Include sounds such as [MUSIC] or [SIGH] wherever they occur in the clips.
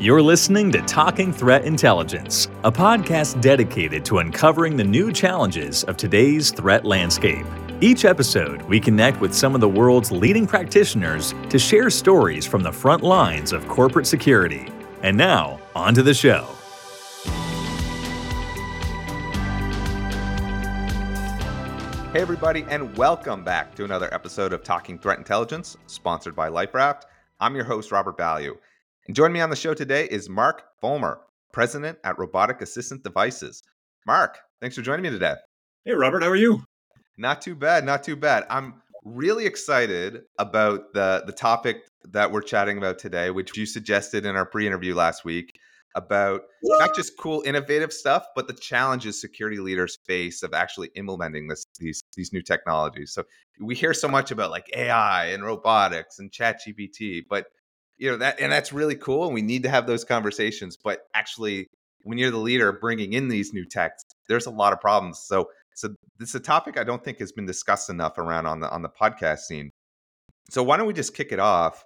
You're listening to Talking Threat Intelligence, a podcast dedicated to uncovering the new challenges of today's threat landscape. Each episode, we connect with some of the world's leading practitioners to share stories from the front lines of corporate security. And now, on to the show. Hey, everybody, and welcome back to another episode of Talking Threat Intelligence, sponsored by LifeRaft. I'm your host, Robert Vallee. And joining me on the show today is Mark Folmer, president at Robotic Assistance Devices. Mark, thanks for joining me today. Hey, Robert, how are you? Not too bad, not too bad. I'm really excited about the the topic that we're chatting about today, which you suggested in our pre-interview last week about not just cool innovative stuff, but the challenges security leaders face of actually implementing this these these new technologies. So we hear so much about like AI and robotics and chat GPT, but you know that and that's really cool and we need to have those conversations but actually when you're the leader bringing in these new techs there's a lot of problems so so this is a topic i don't think has been discussed enough around on the on the podcast scene. So why don't we just kick it off?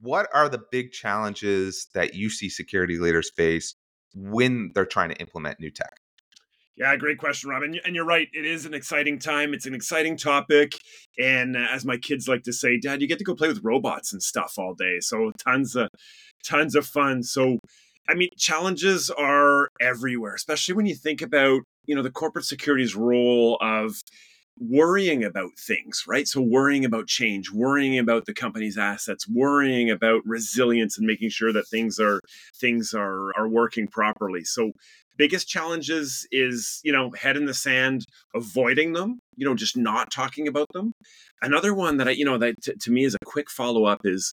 What are the big challenges that you see security leaders face when they're trying to implement new tech yeah, great question, Robin. And you're right. It is an exciting time. It's an exciting topic. And uh, as my kids like to say, Dad, you get to go play with robots and stuff all day. So tons of tons of fun. So I mean, challenges are everywhere, especially when you think about, you know, the corporate security's role of worrying about things, right? So worrying about change, worrying about the company's assets, worrying about resilience and making sure that things are things are are working properly. So biggest challenges is you know head in the sand avoiding them you know just not talking about them. Another one that i you know that t- to me is a quick follow-up is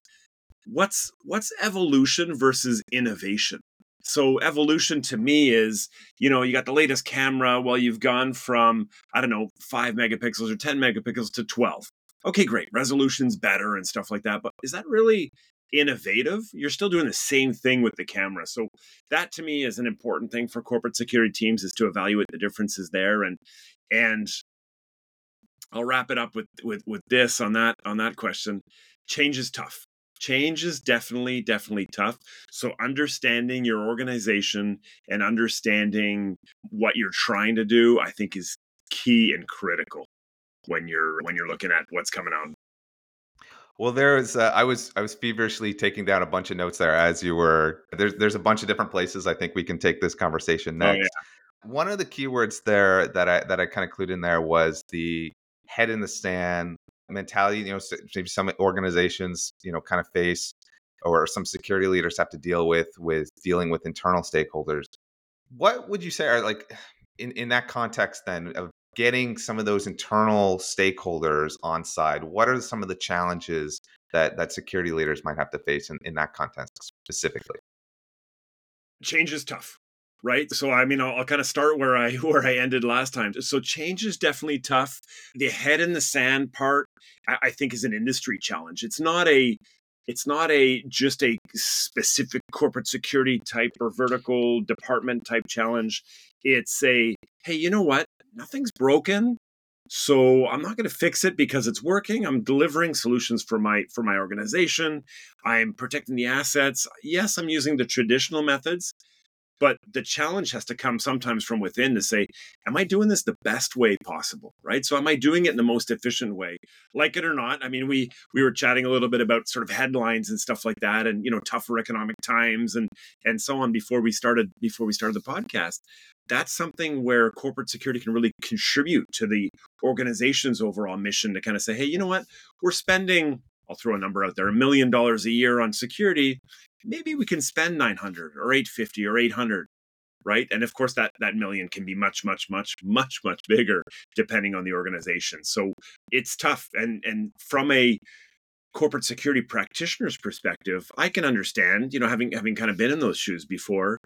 what's what's evolution versus innovation? So evolution to me is you know you got the latest camera well you've gone from i don't know 5 megapixels or 10 megapixels to 12 okay great resolution's better and stuff like that but is that really innovative, you're still doing the same thing with the camera. So that to me is an important thing for corporate security teams is to evaluate the differences there and and I'll wrap it up with with with this on that on that question. Change is tough. Change is definitely definitely tough. So understanding your organization and understanding what you're trying to do, I think is key and critical when you're when you're looking at what's coming out well, there was uh, I was I was feverishly taking down a bunch of notes there as you were. There's there's a bunch of different places I think we can take this conversation next. Oh, yeah. One of the keywords there that I that I kind of clued in there was the head in the stand mentality. You know, maybe some organizations you know kind of face or some security leaders have to deal with with dealing with internal stakeholders. What would you say are like in in that context then of getting some of those internal stakeholders on side what are some of the challenges that that security leaders might have to face in, in that context specifically? Change is tough right? So i mean I'll, I'll, kind of start where i [LAUGHS] where i ended last time. So change is definitely tough. The head in the sand part I, I think is an industry challenge. It's not a it's not a just a specific corporate security type or vertical department type challenge. It's a hey you know what nothing's broken so i'm not going to fix it because it's working. I'm delivering solutions for my for my organization. I'm protecting the assets. Yes i'm using the traditional methods but the challenge has to come sometimes from within to say am i doing this the best way possible? Right? So am i doing it in the most efficient way? Like it or not i mean we we were chatting a little bit about sort of headlines and stuff like that and you know tougher economic times and and so on before we started before we started the podcast that's something where corporate security can really contribute to the organization's overall mission to kind of say, hey, you know what? We're spending, I'll throw a number out there, a million dollars a year on security. Maybe we can spend 900 or 850 or 800 right and of course that that million can be much much much much much bigger depending on the organization so it's tough and and from a corporate security practitioner's perspective i can understand you know having having kind of been in those shoes before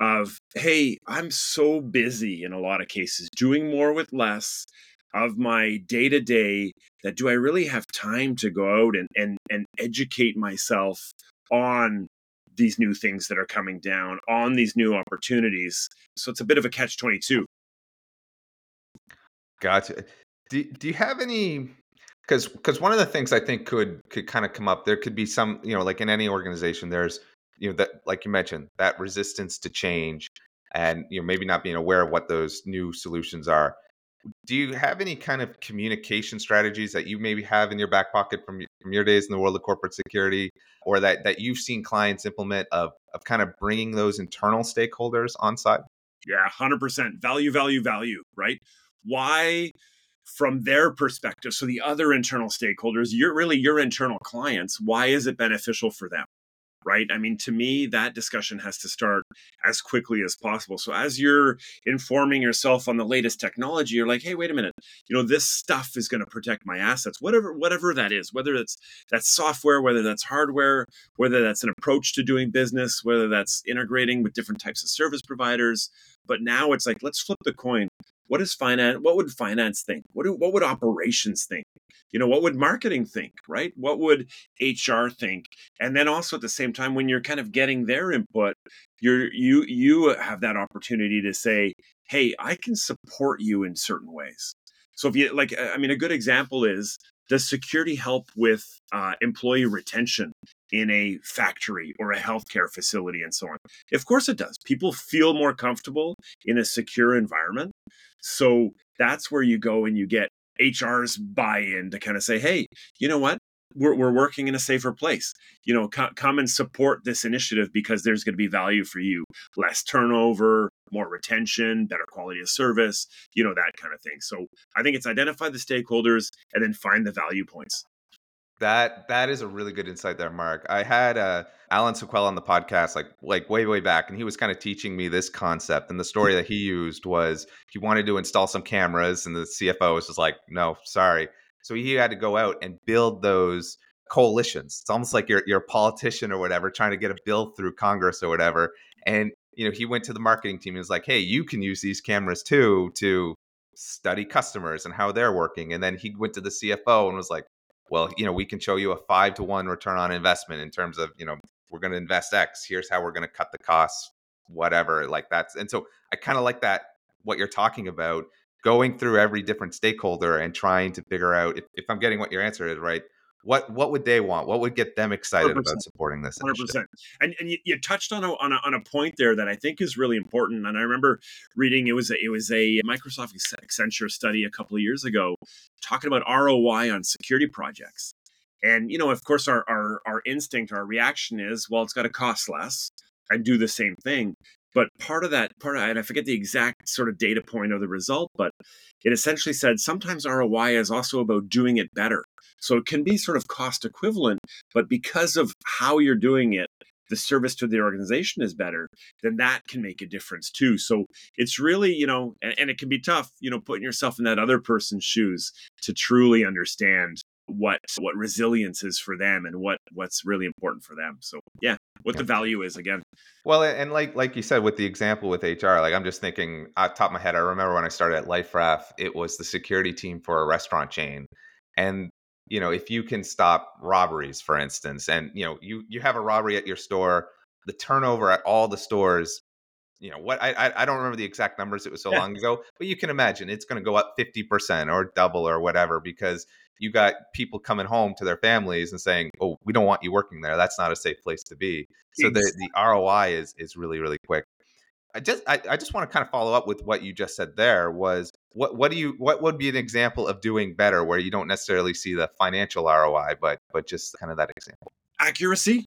of hey i'm so busy in a lot of cases doing more with less of my day to day that do i really have time to go out and and and educate myself on these new things that are coming down on these new opportunities? So it's a bit of a catch 22 gotcha. Do, do you have any because because one of the things i think could could kind of come up there could be some you know like in any organization there's you know that like you mentioned that resistance to change and you know maybe not being aware of what those new solutions are. Do you have any kind of communication strategies that you maybe have in your back pocket from, from your days in the world of corporate security or that, that you've seen clients implement of, of kind of bringing those internal stakeholders on side? Yeah 100% value value value right? Why from their perspective so the other internal stakeholders you're really your internal clients why is it beneficial for them right? I mean, to me, that discussion has to start as quickly as possible. So as you're informing yourself on the latest technology, you're like, hey, wait a minute, you know, this stuff is going to protect my assets, whatever, whatever that is, whether it's that's software, whether that's hardware, whether that's an approach to doing business, whether that's integrating with different types of service providers. But now it's like, let's flip the coin. What is finance? What would finance think? What do, what would operations think? you know what would marketing think right what would hr think and then also at the same time when you're kind of getting their input you're you you have that opportunity to say hey i can support you in certain ways so if you like i mean a good example is does security help with uh, employee retention in a factory or a healthcare facility and so on? Of course it does. People feel more comfortable in a secure environment. So that's where you go and you get HR's buy-in to kind of say, hey, you know what? We're, we're working in a safer place. You know, co- come and support this initiative because there's going to be value for you. Less turnover, more retention, better quality of service, you know, that kind of thing. So I think it's identify the stakeholders and then find the value points. That that is a really good insight there, Mark. I had uh, Alan Sequel on the podcast like like way way back, and he was kind of teaching me this concept. And the story that he used was he wanted to install some cameras, and the CFO was just like, "No, sorry." So he had to go out and build those coalitions. It's almost like you're you're a politician or whatever, trying to get a bill through Congress or whatever. And you know, he went to the marketing team and was like, "Hey, you can use these cameras too to study customers and how they're working." And then he went to the CFO and was like, well, you know, we can show you a five to one return on investment in terms of, you know, we're going to invest X. Here's how we're going to cut the costs, whatever. Like that's, and so I kind of like that, what you're talking about, going through every different stakeholder and trying to figure out if, if I'm getting what your answer is, right? what what would they want? What would get them excited 100%. about supporting this? Hundred percent. And and you, you, touched on a, on a on a point there that I think is really important. And I remember reading it was a, it was a Microsoft Accenture study a couple of years ago talking about ROI on security projects. And you know, of course, our our our instinct, our reaction is, well, it's got to cost less and do the same thing. But part of that, part of, and I forget the exact sort of data point of the result, but it essentially said sometimes ROI is also about doing it better. So it can be sort of cost equivalent, but because of how you're doing it, the service to the organization is better, then that can make a difference too. So it's really, you know, and, and, it can be tough, you know, putting yourself in that other person's shoes to truly understand what what resilience is for them and what what's really important for them. So yeah, what the value is again. Well, and like like you said with the example with HR, like I'm just thinking off top of my head. I remember when I started at LifeRaft, it was the security team for a restaurant chain, and you know, if you can stop robberies, for instance, and you know, you you have a robbery at your store, the turnover at all the stores, you know, what I I don't remember the exact numbers; it was so yeah. [LAUGHS] long ago, but you can imagine it's going to go up fifty percent or double or whatever because you got people coming home to their families and saying, "Oh, we don't want you working there. That's not a safe place to be." So the the ROI is is really really quick. I just I, I just want to kind of follow up with what you just said there was what what do you what would be an example of doing better where you don't necessarily see the financial ROI but but just kind of that example accuracy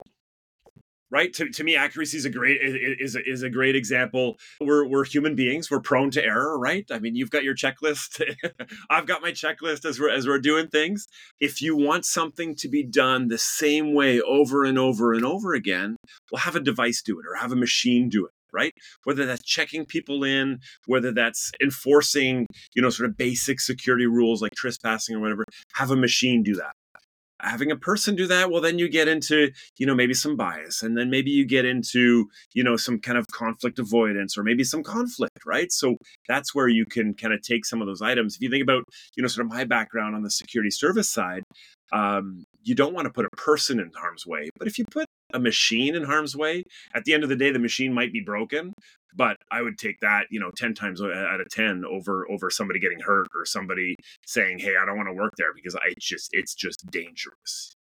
right? To, to me accuracy is a great is a, is a great example. We're we're human beings. We're prone to error right? I mean you've got your checklist. [LAUGHS] I've got my checklist as we're as we're doing things. If you want something to be done the same way over and over and over again well have a device do it or have a machine do it right? Whether that's checking people in, whether that's enforcing, you know, sort of basic security rules like trespassing or whatever, have a machine do that. Having a person do that, well, then you get into, you know, maybe some bias, and then maybe you get into, you know, some kind of conflict avoidance or maybe some conflict, right? So that's where you can kind of take some of those items. If you think about, you know, sort of my background on the security service side, um, you don't want to put a person in harm's way. But if you put a machine in harm's way, at the end of the day, the machine might be broken. But I would take that, you know, ten times out of ten over over somebody getting hurt or somebody saying, "Hey, I don't want to work there because I just it's just dangerous."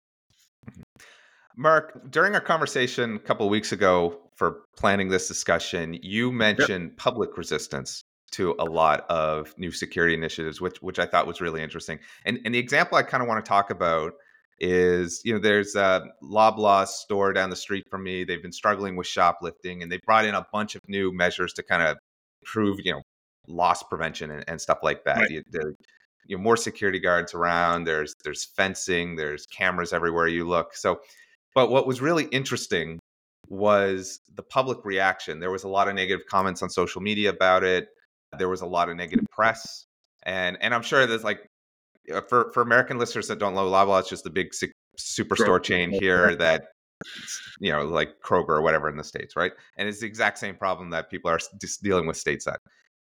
Mm-hmm. Mark, during our conversation a couple of weeks ago for planning this discussion, you mentioned yep. public resistance to a lot of new security initiatives, which which I thought was really interesting. And and the example I kind of want to talk about is you know there's a Loblaw store down the street from me. They've been struggling with shoplifting, and they brought in a bunch of new measures to kind of improve you know loss prevention and, and stuff like that. Right. You, you know, more security guards around. There's there's fencing. There's cameras everywhere you look. So, but what was really interesting was the public reaction. There was a lot of negative comments on social media about it. There was a lot of negative press, and and I'm sure there's like Uh, for for American listeners that don't know Loblaw, it's just a big superstore chain here that you know like Kroger or whatever in the states, right? And it's the exact same problem that people are just dealing with stateside.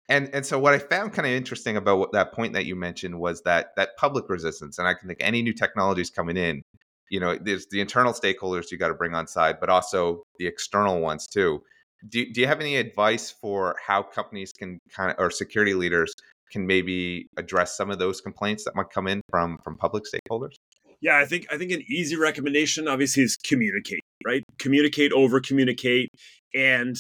And and so what I found kind of interesting about what, that point that you mentioned was that that public resistance, and I can think any new technologies coming in, you know, there's the internal stakeholders you got to bring on side, but also the external ones too. Do, do you have any advice for how companies can kind of or security leaders can maybe address some of those complaints that might come in from from public stakeholders? Yeah, I think I think an easy recommendation obviously is communicate, right? Communicate, over communicate, and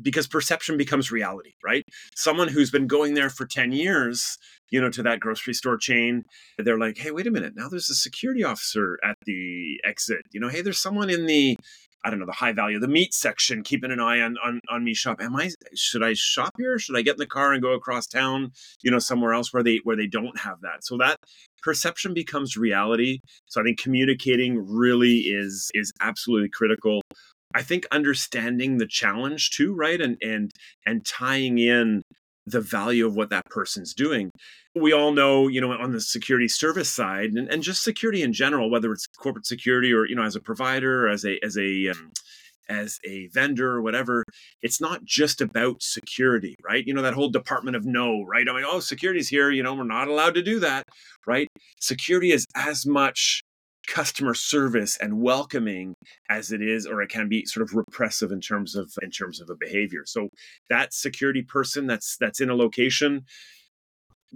because perception becomes reality, right? Someone who's been going there for 10 years, you know, to that grocery store chain, they're like, hey, wait a minute, now there's a security officer at the exit. You know, hey, there's someone in the I don't know, the high value, the meat section, keeping an eye on, on, on me shop. Am I, should I shop here? Should I get in the car and go across town, you know, somewhere else where they, where they don't have that? So that perception becomes reality. So I think communicating really is, is absolutely critical. I think understanding the challenge too, right? And, and, and tying in the value of what that person's doing. We all know, you know, on the security service side and, and just security in general, whether it's corporate security or, you know, as a provider, as a, as a, um, as a vendor or whatever, it's not just about security, right? You know, that whole department of no, right? I mean, oh, security's here, you know, we're not allowed to do that, right? Security is as much customer service and welcoming as it is or it can be sort of repressive in terms of in terms of a behavior. So that security person that's that's in a location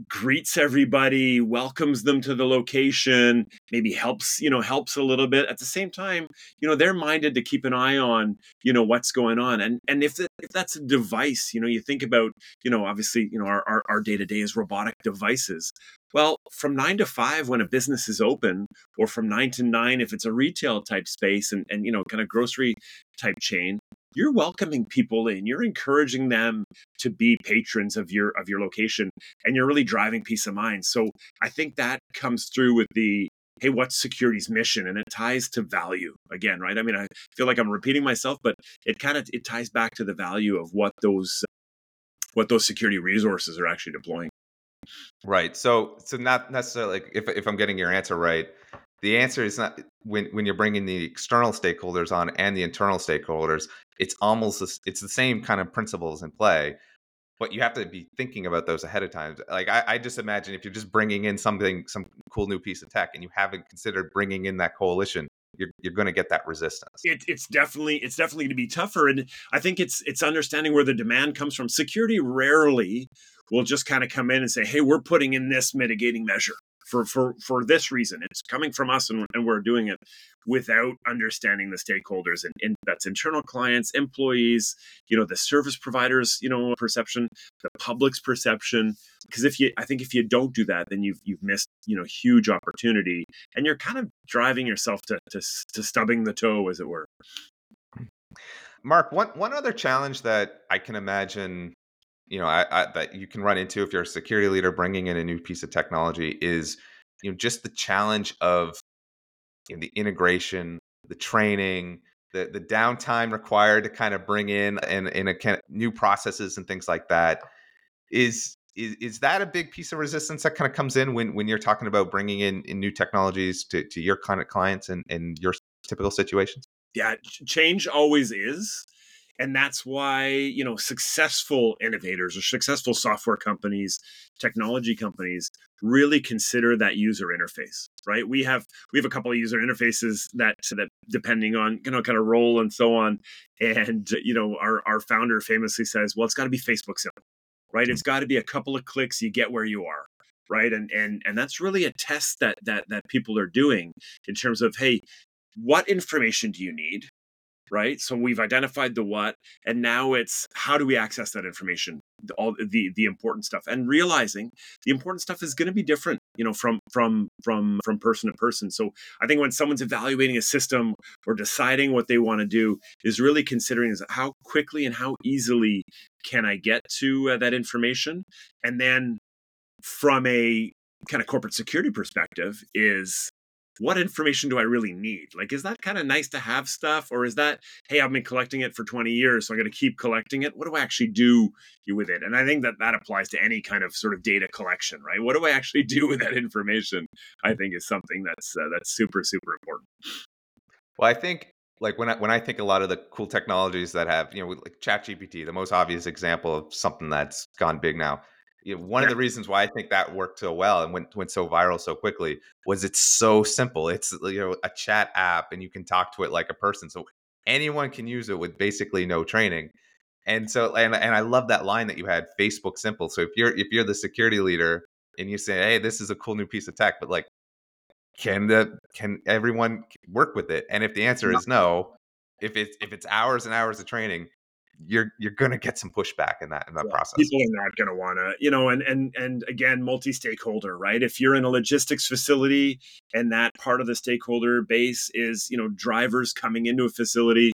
greets everybody welcomes them to the location maybe helps you know helps a little bit. At the same time you know they're minded to keep an eye on you know what's going on. And and if, if that's a device you know you think about you know obviously you know our, our, our day-to-day is robotic devices. Well from nine to five when a business is open or from nine to nine if it's a retail type space and, and you know kind of grocery type chain you're welcoming people in you're encouraging them to be patrons of your of your location and you're really driving peace of mind. So i think that comes through with the hey what's security's mission? And it ties to value again right? I mean i feel like i'm repeating myself but it kind of it ties back to the value of what those what those security resources are actually deploying. Right. So so not necessarily like if, if i'm getting your answer right the answer is not when when you're bringing the external stakeholders on and the internal stakeholders it's almost it's the same kind of principles in play but you have to be thinking about those ahead of time. Like I, I just imagine if you're just bringing in something some cool new piece of tech and you haven't considered bringing in that coalition you're, you're going to get that resistance. It, it's definitely it's definitely going to be tougher and i think it's it's understanding where the demand comes from. Security rarely will just kind of come in and say hey we're putting in this mitigating measure for for for this reason. It's coming from us, and, and we're doing it without understanding the stakeholders, and, and that's internal clients, employees, you know, the service providers, you know, perception, the public's perception. Because if you, I think if you don't do that, then you've you've missed you know huge opportunity, and you're kind of driving yourself to to, to stubbing the toe, as it were. Hmm. Mark, one one other challenge that I can imagine you know I, I, that you can run into if you're a security leader bringing in a new piece of technology is you know just the challenge of you know, the integration the training the the downtime required to kind of bring in and in a kind of new processes and things like that. Is is is that a big piece of resistance that kind of comes in when when you're talking about bringing in, in new technologies to, to your kind of clients and, and your typical situations? Yeah change always is and that's why you know successful innovators or successful software companies technology companies really consider that user interface right? We have we have a couple of user interfaces that that depending on you know kind of role and so on and you know our our founder famously says well it's got to be facebook simple right? It's got to be a couple of clicks you get where you are right? And and and that's really a test that that that people are doing in terms of hey what information do you need? Right. So we've identified the what, and now it's how do we access that information? All the the important stuff, and realizing the important stuff is going to be different, you know, from from from from person to person. So I think when someone's evaluating a system or deciding what they want to do, is really considering is how quickly and how easily can I get to uh, that information, and then from a kind of corporate security perspective is what information do I really need? Like, is that kind of nice to have stuff? Or is that, hey, I've been collecting it for 20 years, so I'm going to keep collecting it? What do I actually do with it? And I think that that applies to any kind of sort of data collection, right? What do I actually [LAUGHS] do with that information? I think is something that's uh, that's super super important. Well, I think like when I when I think a lot of the cool technologies that have you know like ChatGPT, the most obvious example of something that's gone big now you know, one yeah. of the reasons why I think that worked so well and went went so viral so quickly was it's so simple. It's you know a chat app and you can talk to it like a person, so anyone can use it with basically no training. And so and and I love that line that you had Facebook simple. So if you're if you're the security leader and you say, hey, this is a cool new piece of tech, but like, can the can everyone work with it? And if the answer is no, if it's if it's hours and hours of training, you're you're going to get some pushback in that in that yeah, process. People are not going to want to, you know, and and and again, multi-stakeholder, right? If you're in a logistics facility and that part of the stakeholder base is, you know, drivers coming into a facility,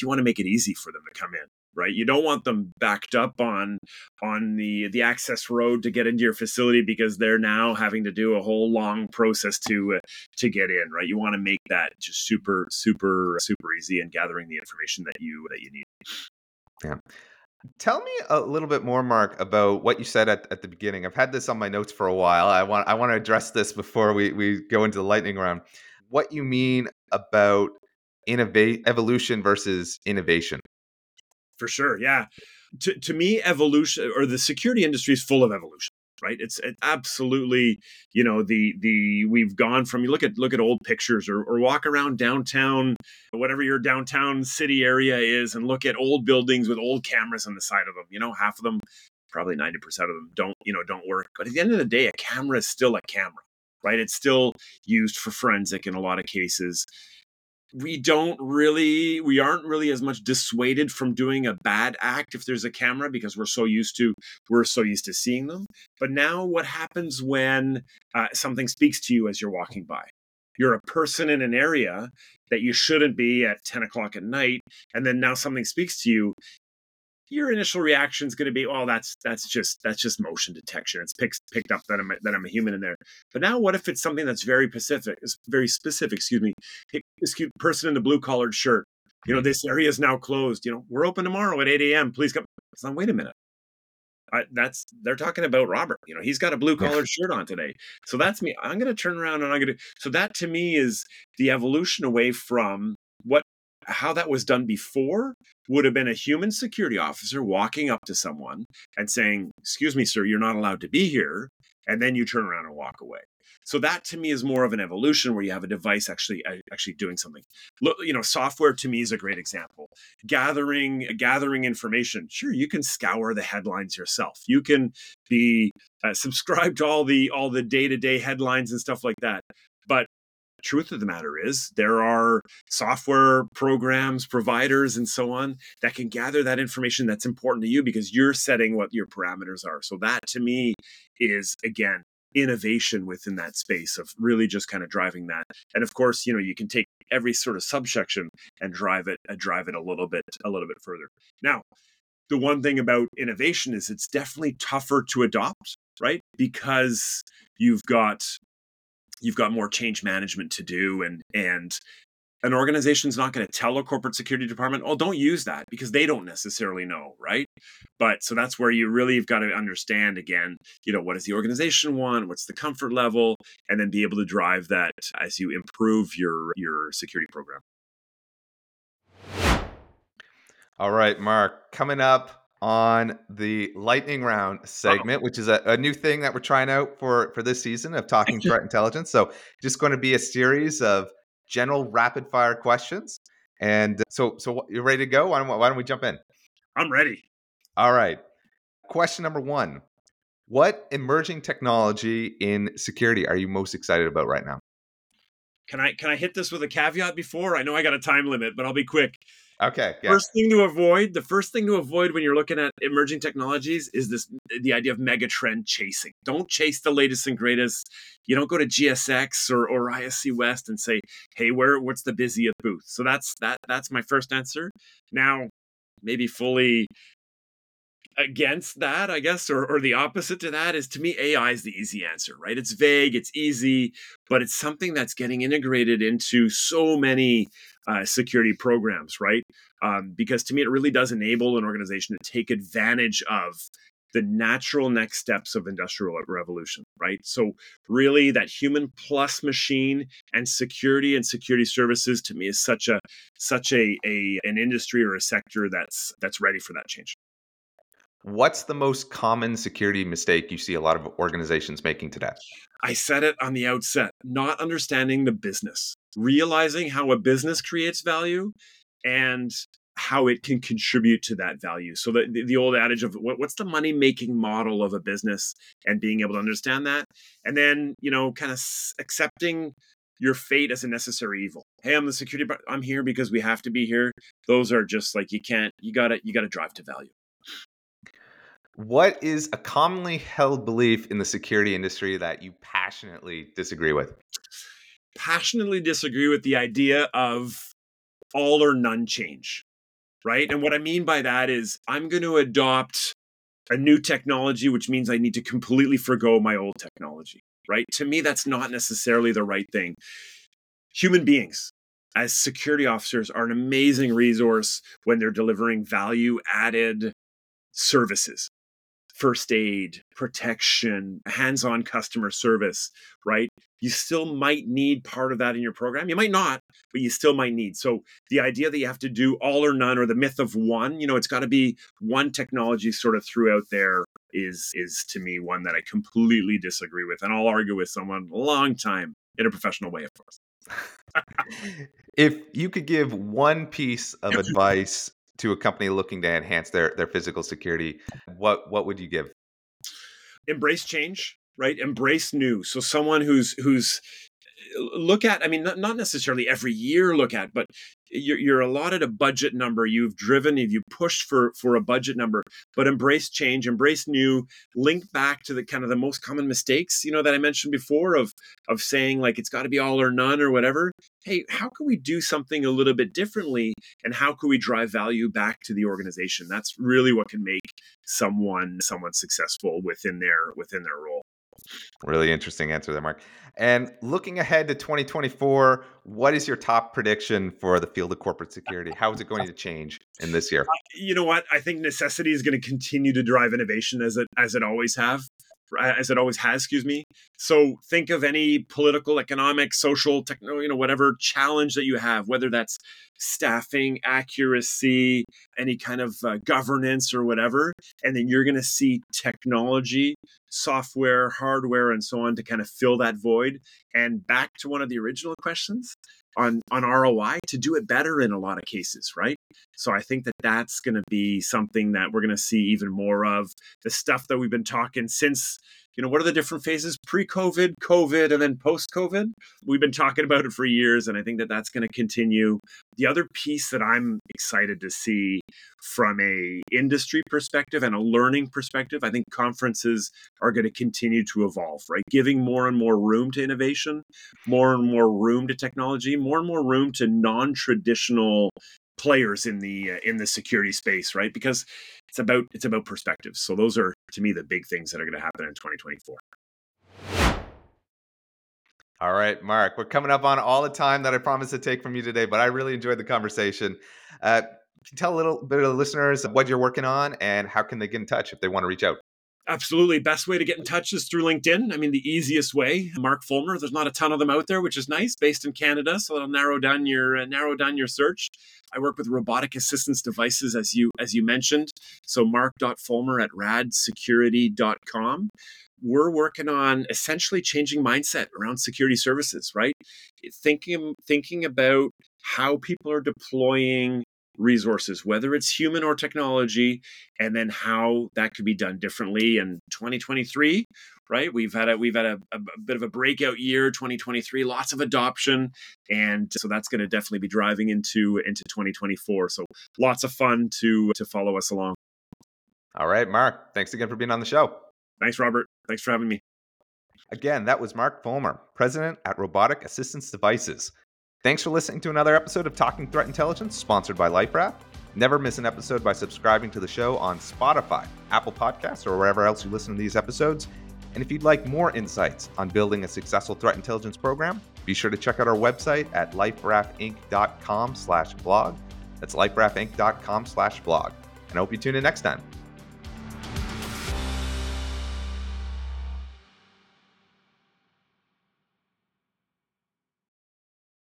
you want to make it easy for them to come in, right? You don't want them backed up on on the the access road to get into your facility because they're now having to do a whole long process to uh, to get in, right? You want to make that just super super super easy and gathering the information that you that you need. Yeah. Tell me a little bit more, Mark, about what you said at, at the beginning. I've had this on my notes for a while. I want I want to address this before we, we go into the lightning round. What you mean about innovate evolution versus innovation? For sure, yeah. To to me, evolution or the security industry is full of evolution right? It's it absolutely you know the the we've gone from you look at look at old pictures or, or walk around downtown whatever your downtown city area is and look at old buildings with old cameras on the side of them you know half of them probably 90% of them don't you know don't work but at the end of the day a camera is still a camera right? It's still used for forensic in a lot of cases we don't really we aren't really as much dissuaded from doing a bad act if there's a camera because we're so used to we're so used to seeing them. But now what happens when uh, something speaks to you as you're walking by? You're a person in an area that you shouldn't be at 10 o'clock at night and then now something speaks to you your initial reaction is going to be, "Oh, that's that's just that's just motion detection. It's picked picked up that I'm that I'm a human in there." But now, what if it's something that's very specific? Is very specific. Excuse me. Excuse person in the blue collared shirt. You know, this area is now closed. You know, we're open tomorrow at 8 a.m. Please come. It's not. Wait a minute. I, that's they're talking about Robert. You know, he's got a blue collared shirt on today. So that's me. I'm going to turn around and I'm going to. So that to me is the evolution away from what how that was done before would have been a human security officer walking up to someone and saying, Excuse me, sir, you're not allowed to be here. And then you turn around and walk away. So that to me is more of an evolution where you have a device actually uh, actually doing something. Look, you know, software to me is a great example. Gathering gathering information. Sure, you can scour the headlines yourself. You can be uh, subscribed to all the all the day to day headlines and stuff like that. But truth of the matter is there are software programs providers and so on that can gather that information that's important to you because you're setting what your parameters are. So that to me is again innovation within that space of really just kind of driving that. And of course you know you can take every sort of subsection and drive it uh, drive it a little bit a little bit further. Now the one thing about innovation is it's definitely tougher to adopt right? Because you've got you've got more change management to do and and an organization's not going to tell a corporate security department, oh, don't use that because they don't necessarily know, right? But so that's where you really have got to understand again, you know, what does the organization want? What's the comfort level? And then be able to drive that as you improve your your security program. All right, Mark, coming up on the lightning round oh. segment, which is a, a, new thing that we're trying out for for this season of [LAUGHS] talking threat intelligence. So, just going to be a series of general rapid fire questions. And uh, so, so you're ready to go? Why don't, why don't we jump in? I'm ready. All right. Question number one: What emerging technology in security are you most excited about right now? Can I can I hit this with a caveat before? I know I got a time limit, but I'll be quick. Okay. Yeah. First thing to avoid, the first thing to avoid when you're looking at emerging technologies is this the idea of mega trend chasing. Don't chase the latest and greatest. You don't go to GSX or, or ISC West and say, hey, where what's the busiest booth? So that's that that's my first answer. Now, maybe fully against that, I guess, or, or the opposite to that is to me, AI is the easy answer, right? It's vague, it's easy, but it's something that's getting integrated into so many uh, security programs, right? Um, because to me, it really does enable an organization to take advantage of the natural next steps of industrial revolution right so really that human plus machine and security and security services to me is such a such a, a an industry or a sector that's that's ready for that change What's the most common security mistake you see a lot of organizations making today? I said it on the outset not understanding the business, realizing how a business creates value and how it can contribute to that value. So the, the old adage of what, what's the money making model of a business and being able to understand that. And then, you know, kind of accepting your fate as a necessary evil. Hey, I'm the security, I'm here because we have to be here. Those are just like, you can't, you gotta, you gotta drive to value. What is a commonly held belief in the security industry that you passionately disagree with? Passionately disagree with the idea of all or none change, right? And what I mean by that is I'm going to adopt a new technology, which means I need to completely forego my old technology, right? To me, that's not necessarily the right thing. Human beings, as security officers, are an amazing resource when they're delivering value added services first aid, protection, hands on customer service, right? You still might need part of that in your program. You might not, but you still might need. So the idea that you have to do all or none or the myth of one, you know, it's got to be one technology sort of throughout there is is to me one that I completely disagree with. And I'll argue with someone a long time in a professional way, of course. [LAUGHS] if you could give one piece of [LAUGHS] advice to a company looking to enhance their their physical security, what what would you give? Embrace change, right? Embrace new. So someone who's who's look at i mean not, not necessarily every year look at but you're, you're allotted a budget number you've driven if you've pushed for for a budget number but embrace change embrace new link back to the kind of the most common mistakes you know that i mentioned before of of saying like it's got to be all or none or whatever. Hey how can we do something a little bit differently and how can we drive value back to the organization? That's really what can make someone someone successful within their within their role Really interesting answer there, Mark. And looking ahead to 2024, what is your top prediction for the field of corporate security? How is it going to change in this year? You know what? I think necessity is going to continue to drive innovation as it as it always have as it always has, excuse me. So think of any political, economic, social, techno, you know, whatever challenge that you have, whether that's staffing, accuracy, any kind of uh, governance or whatever. And then you're going to see technology, software, hardware, and so on to kind of fill that void. And back to one of the original questions on, on ROI to do it better in a lot of cases, right? So I think that that's going to be something that we're going to see even more of. The stuff that we've been talking since, you know, what are the different phases? Pre-COVID, COVID, and then post-COVID. We've been talking about it for years, and I think that that's going to continue. The other piece that I'm excited to see from a industry perspective and a learning perspective, I think conferences are going to continue to evolve, right? Giving more and more room to innovation, more and more room to technology, more and more room to non-traditional players in the uh, in the security space right because it's about it's about perspectives so those are to me the big things that are going to happen in 2024 all right mark we're coming up on all the time that i promised to take from you today but i really enjoyed the conversation uh, tell a little bit of the listeners what you're working on and how can they get in touch if they want to reach out Absolutely. Best way to get in touch is through LinkedIn. I mean, the easiest way. Mark Folmer. There's not a ton of them out there, which is nice. Based in Canada, so that'll narrow down your uh, narrow down your search. I work with robotic assistance devices, as you as you mentioned. So mark.folmer at radsecurity.com. We're working on essentially changing mindset around security services. Right, thinking thinking about how people are deploying resources, whether it's human or technology, and then how that could be done differently. in 2023, right? We've had a we've had a, a, bit of a breakout year, 2023, lots of adoption, and so that's going to definitely be driving into into 2024. So lots of fun to to follow us along. All right, Mark. Thanks again for being on the show. Thanks, Robert. Thanks for having me. Again, that was Mark Folmer, president at Robotic Assistance Devices. Thanks for listening to another episode of Talking Threat Intelligence, sponsored by LifeRaft. Never miss an episode by subscribing to the show on Spotify, Apple Podcasts, or wherever else you listen to these episodes. And if you'd like more insights on building a successful threat intelligence program, be sure to check out our website at liferaftinc.com slash blog. That's liferaftinc.com slash blog. And I hope you tune in next time.